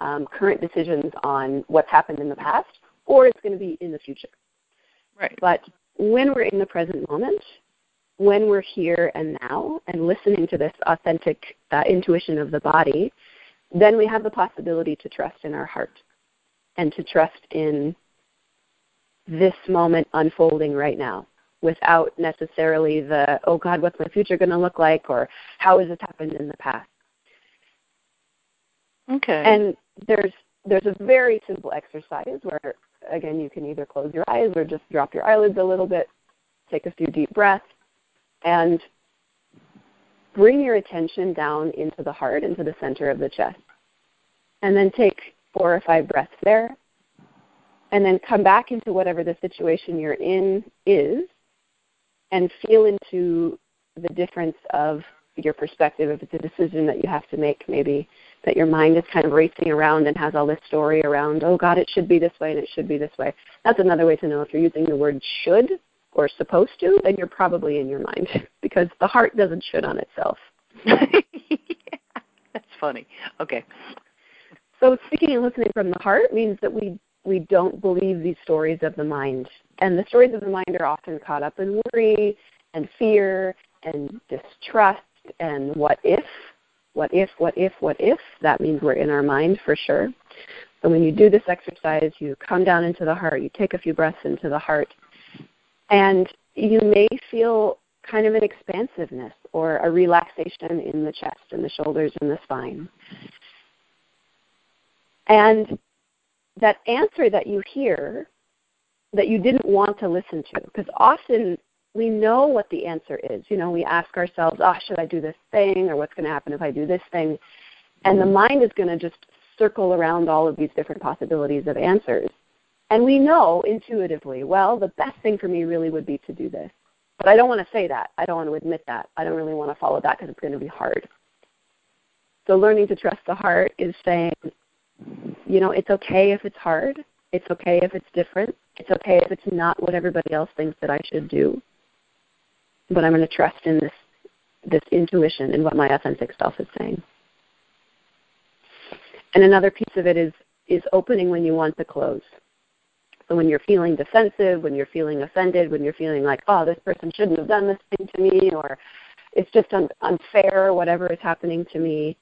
um, current decisions on what's happened in the past, or it's going to be in the future. Right. But when we're in the present moment, when we're here and now and listening to this authentic uh, intuition of the body, then we have the possibility to trust in our heart and to trust in this moment unfolding right now without necessarily the, oh God, what's my future going to look like or how has this happened in the past. Okay. And there's there's a very simple exercise where again you can either close your eyes or just drop your eyelids a little bit, take a few deep breaths, and bring your attention down into the heart, into the center of the chest. And then take four or five breaths there. And then come back into whatever the situation you're in is and feel into the difference of your perspective, if it's a decision that you have to make, maybe that your mind is kind of racing around and has all this story around, oh God, it should be this way and it should be this way. That's another way to know if you're using the word should or supposed to, then you're probably in your mind because the heart doesn't should on itself. yeah, that's funny. Okay. So speaking and listening from the heart means that we we don't believe these stories of the mind. And the stories of the mind are often caught up in worry and fear and distrust and what if, what if, what if, what if. That means we're in our mind for sure. So when you do this exercise, you come down into the heart, you take a few breaths into the heart, and you may feel kind of an expansiveness or a relaxation in the chest and the shoulders and the spine. And that answer that you hear that you didn't want to listen to, because often we know what the answer is. You know, we ask ourselves, oh, should I do this thing? Or what's going to happen if I do this thing? And the mind is going to just circle around all of these different possibilities of answers. And we know intuitively, well, the best thing for me really would be to do this. But I don't want to say that. I don't want to admit that. I don't really want to follow that because it's going to be hard. So learning to trust the heart is saying, you know, it's okay if it's hard. It's okay if it's different. It's okay if it's not what everybody else thinks that I should do. But I'm going to trust in this this intuition and what my authentic self is saying. And another piece of it is is opening when you want to close. So when you're feeling defensive, when you're feeling offended, when you're feeling like, oh, this person shouldn't have done this thing to me, or it's just un- unfair, whatever is happening to me,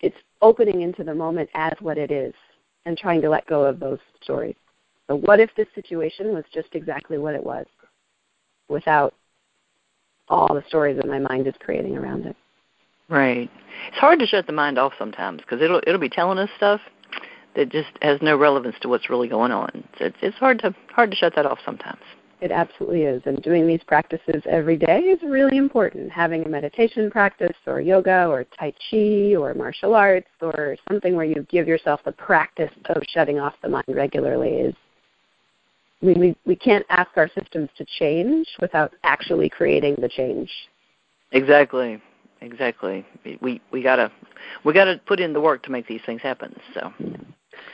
it's opening into the moment as what it is and trying to let go of those stories. So, what if this situation was just exactly what it was without all the stories that my mind is creating around it? Right. It's hard to shut the mind off sometimes because it'll it'll be telling us stuff that just has no relevance to what's really going on. So it's it's hard to hard to shut that off sometimes. It absolutely is. And doing these practices every day is really important. Having a meditation practice or yoga or Tai Chi or martial arts or something where you give yourself the practice of shutting off the mind regularly is we, we, we can't ask our systems to change without actually creating the change. Exactly. Exactly. We we gotta we gotta put in the work to make these things happen. So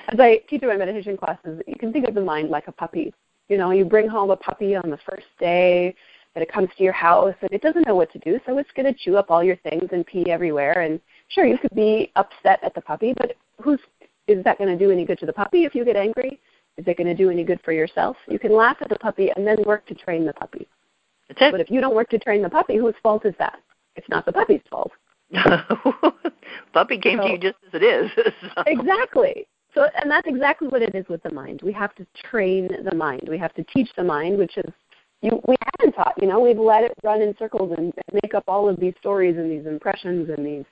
as I teach in my meditation classes, you can think of the mind like a puppy you know, you bring home a puppy on the first day that it comes to your house and it doesn't know what to do, so it's going to chew up all your things and pee everywhere. And sure, you could be upset at the puppy, but who's is that going to do any good to the puppy if you get angry? Is it going to do any good for yourself? You can laugh at the puppy and then work to train the puppy. That's it. But if you don't work to train the puppy, whose fault is that? It's not the puppy's fault. puppy came so, to you just as it is. So. Exactly. So, and that's exactly what it is with the mind. We have to train the mind. We have to teach the mind, which is you, we haven't taught. You know, we've let it run in circles and make up all of these stories and these impressions and these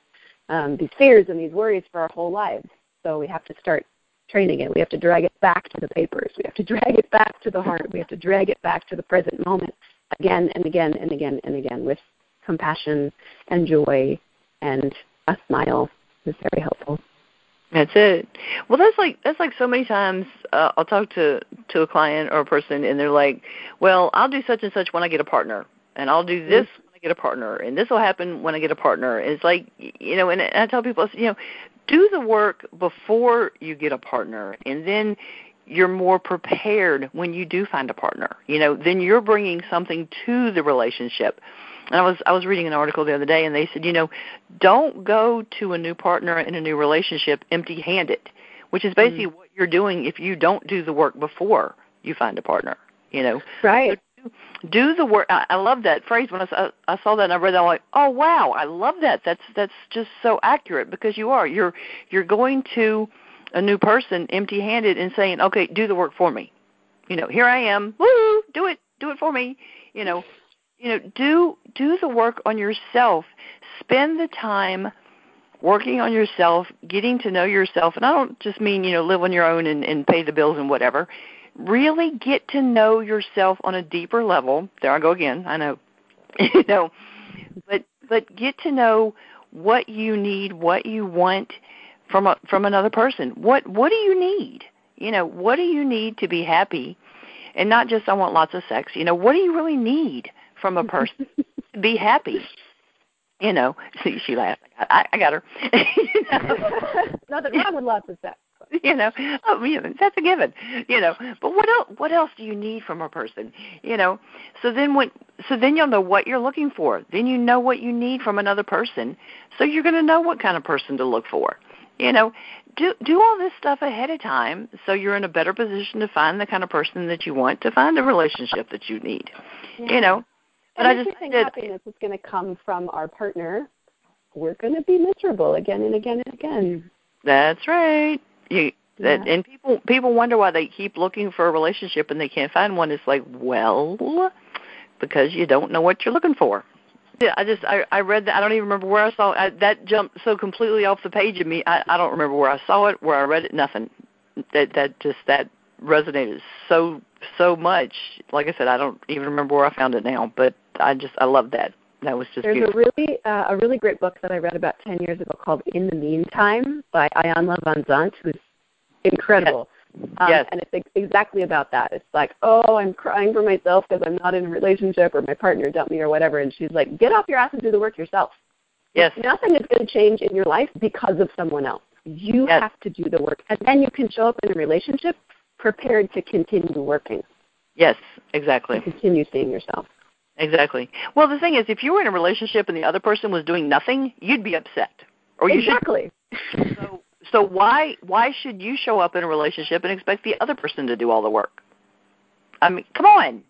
um, these fears and these worries for our whole lives. So we have to start training it. We have to drag it back to the papers. We have to drag it back to the heart. We have to drag it back to the present moment again and again and again and again with compassion and joy and a smile is very helpful. That's it. Well, that's like that's like so many times uh, I'll talk to to a client or a person, and they're like, "Well, I'll do such and such when I get a partner, and I'll do this mm-hmm. when I get a partner, and this will happen when I get a partner." And it's like, you know, and I tell people, you know, do the work before you get a partner, and then you're more prepared when you do find a partner. You know, then you're bringing something to the relationship and I was I was reading an article the other day, and they said, you know, don't go to a new partner in a new relationship empty-handed, which is basically mm what you're doing if you don't do the work before you find a partner. You know, right. So do, the work. I, I love that phrase. When I saw, uh, I saw that and I read that, I'm like, oh wow, I love that. That's that's just so accurate because you are you're you're going to a new person empty-handed and saying, okay, do the work for me. You know, here I am. Woo, do it, do it for me. You know, you know do do the work on yourself spend the time working on yourself getting to know yourself and i don't just mean you know live on your own and, and pay the bills and whatever really get to know yourself on a deeper level there i go again i know you know but but get to know what you need what you want from a, from another person what what do you need you know what do you need to be happy and not just i want lots of sex you know what do you really need from a person to be happy. You know, she, she laughed. I, I got her. you know? Nothing wrong with lots of sex. You know, oh, you know, that's a given. You know, but what else? What else do you need from a person? You know, so then when, so then you'll know what you're looking for. Then you know what you need from another person. So you're going to know what kind of person to look for. You know, do do all this stuff ahead of time so you're in a better position to find the kind of person that you want to find the relationship that you need. Yeah. You know, but and I just think happiness is going to come from our partner. We're going to be miserable again and again and again. That's right. You that yeah. and people people wonder why they keep looking for a relationship and they can't find one. It's like, well, because you don't know what you're looking for. Yeah, I just I I read that. I don't even remember where I saw I, that jumped so completely off the page of me. I I don't remember where I saw it, where I read it. Nothing. That that just that resonated so so much. Like I said, I don't even remember where I found it now, but I just I love that. That was just There's beautiful. a really uh, a really great book that I read about 10 years ago called In the Meantime by Iyanla Vanzant, who's incredible. Yes. Um, yes. And it's ex- exactly about that. It's like, oh, I'm crying for myself because I'm not in a relationship or my partner dumped me or whatever. And she's like, get off your ass and do the work yourself. Yes. Nothing is going to change in your life because of someone else. You yes. have to do the work. And then you can show up in a relationship prepared to continue working. Yes, exactly. To continue seeing yourself. Exactly. Well, the thing is, if you were in a relationship and the other person was doing nothing, you'd be upset. Or you exactly. Should, so, so why why should you show up in a relationship and expect the other person to do all the work? I mean, come on.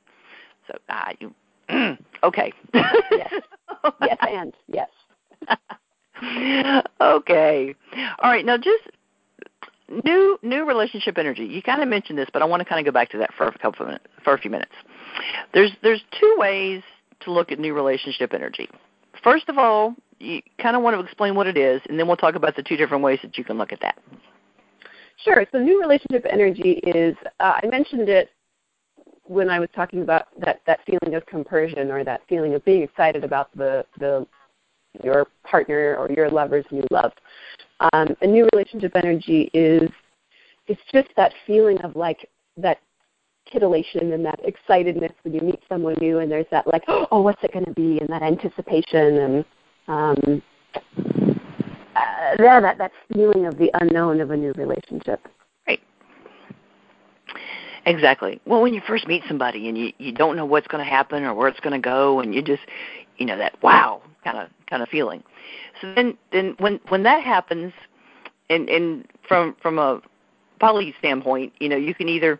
So, ah, you. okay. yes. Yes, and yes. okay. All right. Now, just new new relationship energy. You kind of mentioned this, but I want to kind of go back to that for a couple of minutes, for a few minutes. There's there's two ways to look at new relationship energy. First of all, you kind of want to explain what it is, and then we'll talk about the two different ways that you can look at that. Sure. So new relationship energy is uh, I mentioned it when I was talking about that that feeling of compersion or that feeling of being excited about the the your partner or your lover's new love. Um, a new relationship energy is it's just that feeling of like that titillation and that excitedness when you meet someone new and there's that like oh what's it going to be? And that anticipation and um, uh, yeah that that feeling of the unknown of a new relationship. Right. Exactly. Well when you first meet somebody and you you don't know what's going to happen or where it's going to go and you just you know that wow kind of kind of feeling. So then then when when that happens and and from from a poly standpoint you know you can either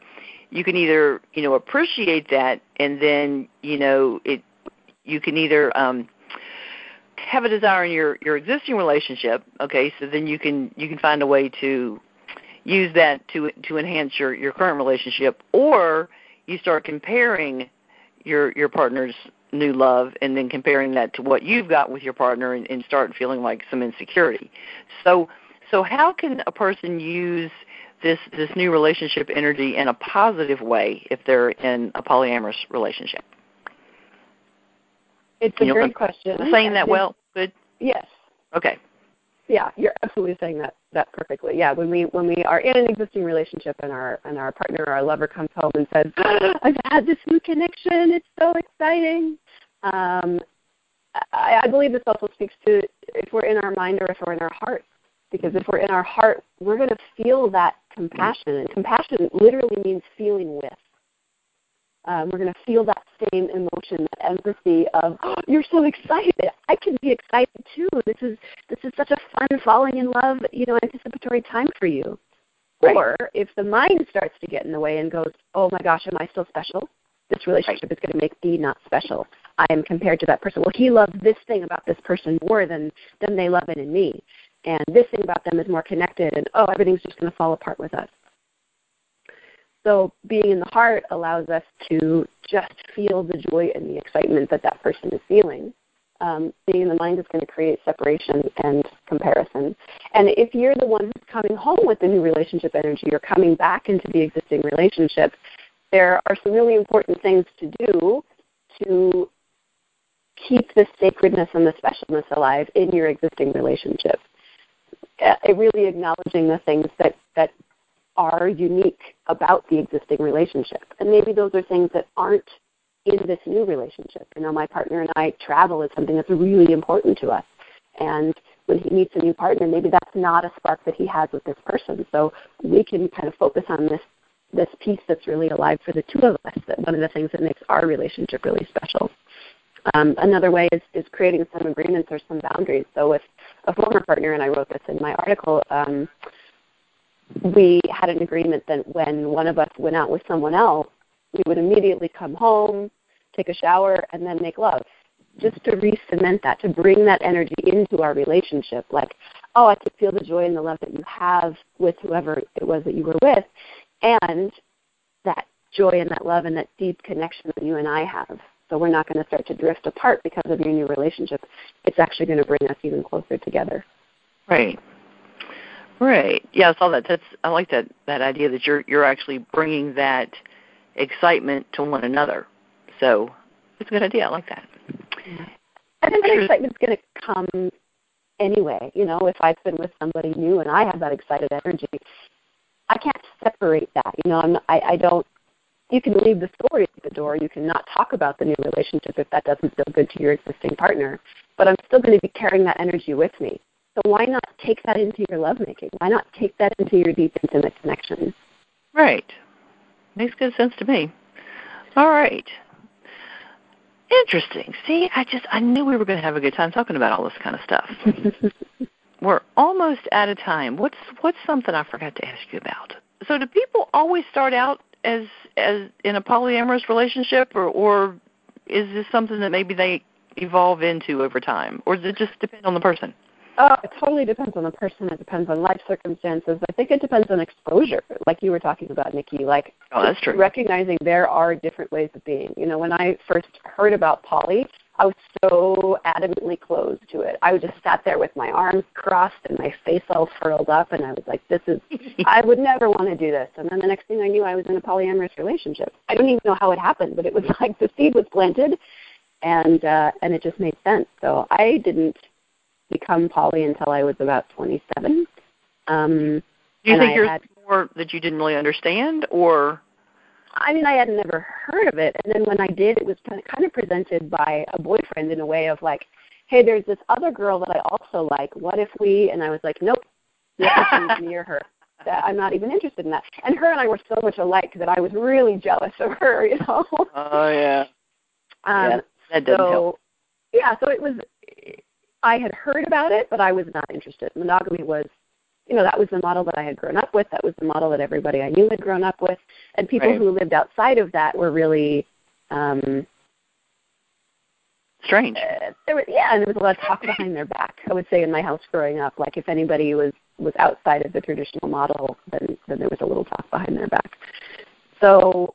you can either you know appreciate that and then you know it you can either um have a desire in your your existing relationship okay so then you can you can find a way to use that to to enhance your your current relationship or you start comparing your your partner's new love and then comparing that to what you've got with your partner and, and start feeling like some insecurity. So so how can a person use this this new relationship energy in a positive way if they're in a polyamorous relationship? It's a you great question. Saying that well, good. Yes. Okay. Yeah, you're absolutely saying that that perfectly. Yeah, when we when we are in an existing relationship and our and our partner or our lover comes home and says, "I've had this new connection. It's so exciting." Um, I, I believe this also speaks to if we're in our mind or if we're in our heart because if we're in our heart, we're going to feel that compassion. And compassion literally means feeling with. Um, we're going to feel that same emotion, that empathy of, oh, "You're so excited! I can be excited too. This is this is such a fun falling in love, you know, anticipatory time for you." Right. Or if the mind starts to get in the way and goes, "Oh my gosh, am I still special? This relationship right. is going to make me not special. I am compared to that person. Well, he loves this thing about this person more than than they love it in me." And this thing about them is more connected and oh everything's just going to fall apart with us. So being in the heart allows us to just feel the joy and the excitement that that person is feeling. Um, being in the mind is going to create separation and comparison. And if you're the one who's coming home with the new relationship energy you're coming back into the existing relationship there are some really important things to do to keep the sacredness and the specialness alive in your existing relationship really acknowledging the things that that are unique about the existing relationship, and maybe those are things that aren't in this new relationship. You know, my partner and I travel is something that's really important to us. And when he meets a new partner, maybe that's not a spark that he has with this person. So we can kind of focus on this this piece that's really alive for the two of us. That one of the things that makes our relationship really special. Um, another way is, is creating some agreements or some boundaries. So with a former partner, and I wrote this in my article, um, we had an agreement that when one of us went out with someone else, we would immediately come home, take a shower, and then make love. Just to re-cement that, to bring that energy into our relationship. Like, oh, I could feel the joy and the love that you have with whoever it was that you were with, and that joy and that love and that deep connection that you and I have. So we're not going to start to drift apart because of your new relationship. It's actually going to bring us even closer together. Right. Right. Yeah, I saw that. That's I like that that idea that you're you're actually bringing that excitement to one another. So it's a good idea. I like that. I think that excitement's going to come anyway. You know, if I've been with somebody new and I have that excited energy, I can't separate that. You know, I'm, I, I don't. You can leave the story at the door. You can not talk about the new relationship if that doesn't feel good to your existing partner. But I'm still going to be carrying that energy with me. So why not take that into your lovemaking? Why not take that into your deep intimate connection? Right. Makes good sense to me. All right. Interesting. See, I just I knew we were going to have a good time talking about all this kind of stuff. we're almost out of time. What's what's something I forgot to ask you about? So, do people always start out as as in a polyamorous relationship, or or is this something that maybe they evolve into over time, or does it just depend on the person? Oh, it totally depends on the person. It depends on life circumstances. I think it depends on exposure, like you were talking about, Nikki. Like oh, that's true. recognizing there are different ways of being. You know, when I first heard about poly, I was so adamantly closed to it. I would just sat there with my arms crossed and my face all furled up, and I was like, "This is, I would never want to do this." And then the next thing I knew, I was in a polyamorous relationship. I don't even know how it happened, but it was like the seed was planted, and uh, and it just made sense. So I didn't become poly until I was about 27. Um, Do you think you're more that you didn't really understand, or? I mean, I had never heard of it, and then when I did, it was kind of presented by a boyfriend in a way of like, "Hey, there's this other girl that I also like. What if we?" And I was like, "Nope, nothing near her. That I'm not even interested in that." And her and I were so much alike that I was really jealous of her. You know? Oh yeah. Um, yeah, that doesn't so, help. Yeah, so it was I had heard about it, but I was not interested. Monogamy was, you know, that was the model that I had grown up with. That was the model that everybody I knew had grown up with. And people right. who lived outside of that were really um, strange. Uh, there was, yeah, and there was a lot of talk behind their back. I would say in my house growing up, like if anybody was was outside of the traditional model, then then there was a little talk behind their back. So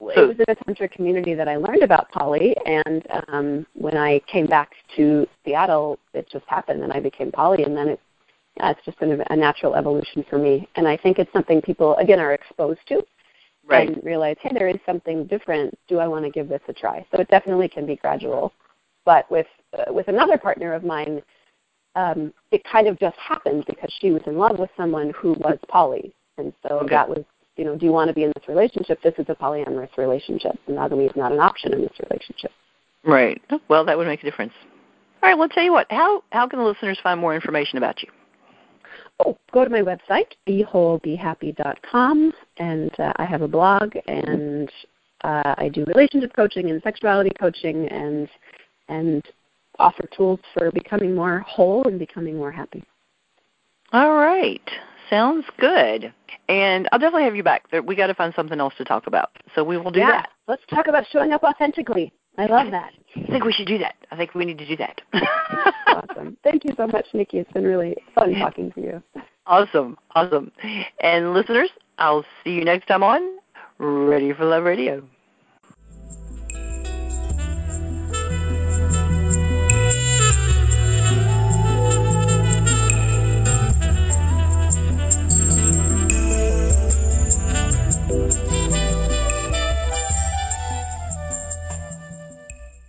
it was in a tantra community that I learned about poly, and um, when I came back to Seattle, it just happened, and I became poly, and then it, yeah, it's just been a, natural evolution for me. And I think it's something people again are exposed to, right. and realize, hey, there is something different. Do I want to give this a try? So it definitely can be gradual. But with uh, with another partner of mine, um, it kind of just happened because she was in love with someone who was poly, and so okay. that was you know, do you want to be in this relationship? This is a polyamorous relationship. Monogamy is not an option in this relationship. Right. Well, that would make a difference. All right. Well, tell you what. How how can the listeners find more information about you? Oh, go to my website, bewholebehappy.com, and uh, I have a blog, and uh, I do relationship coaching and sexuality coaching, and and offer tools for becoming more whole and becoming more happy. All right. Sounds good. And I'll definitely have you back. We got to find something else to talk about. So we will do yeah. that. Let's talk about showing up authentically. I love that. I think we should do that. I think we need to do that. awesome. Thank you so much, Nikki. It's been really fun talking to you. Awesome. Awesome. And listeners, I'll see you next time on Ready for Love Radio.